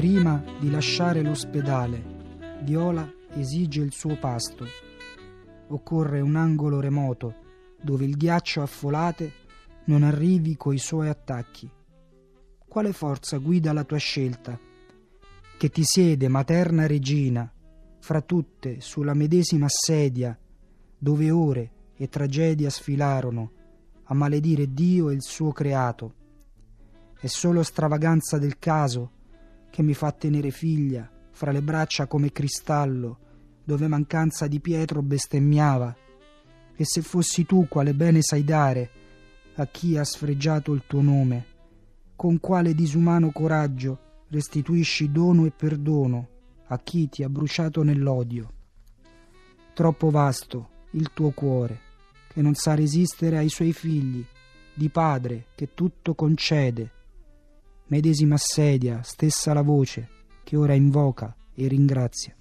Prima di lasciare l'ospedale, Viola esige il suo pasto. Occorre un angolo remoto dove il ghiaccio a folate non arrivi coi suoi attacchi. Quale forza guida la tua scelta? Che ti siede materna regina, fra tutte sulla medesima sedia, dove ore e tragedia sfilarono a maledire Dio e il suo creato. È solo stravaganza del caso che mi fa tenere figlia fra le braccia come cristallo, dove mancanza di Pietro bestemmiava. E se fossi tu quale bene sai dare a chi ha sfregiato il tuo nome, con quale disumano coraggio restituisci dono e perdono a chi ti ha bruciato nell'odio. Troppo vasto il tuo cuore, che non sa resistere ai suoi figli, di padre che tutto concede. Medesima sedia, stessa la voce, che ora invoca e ringrazia.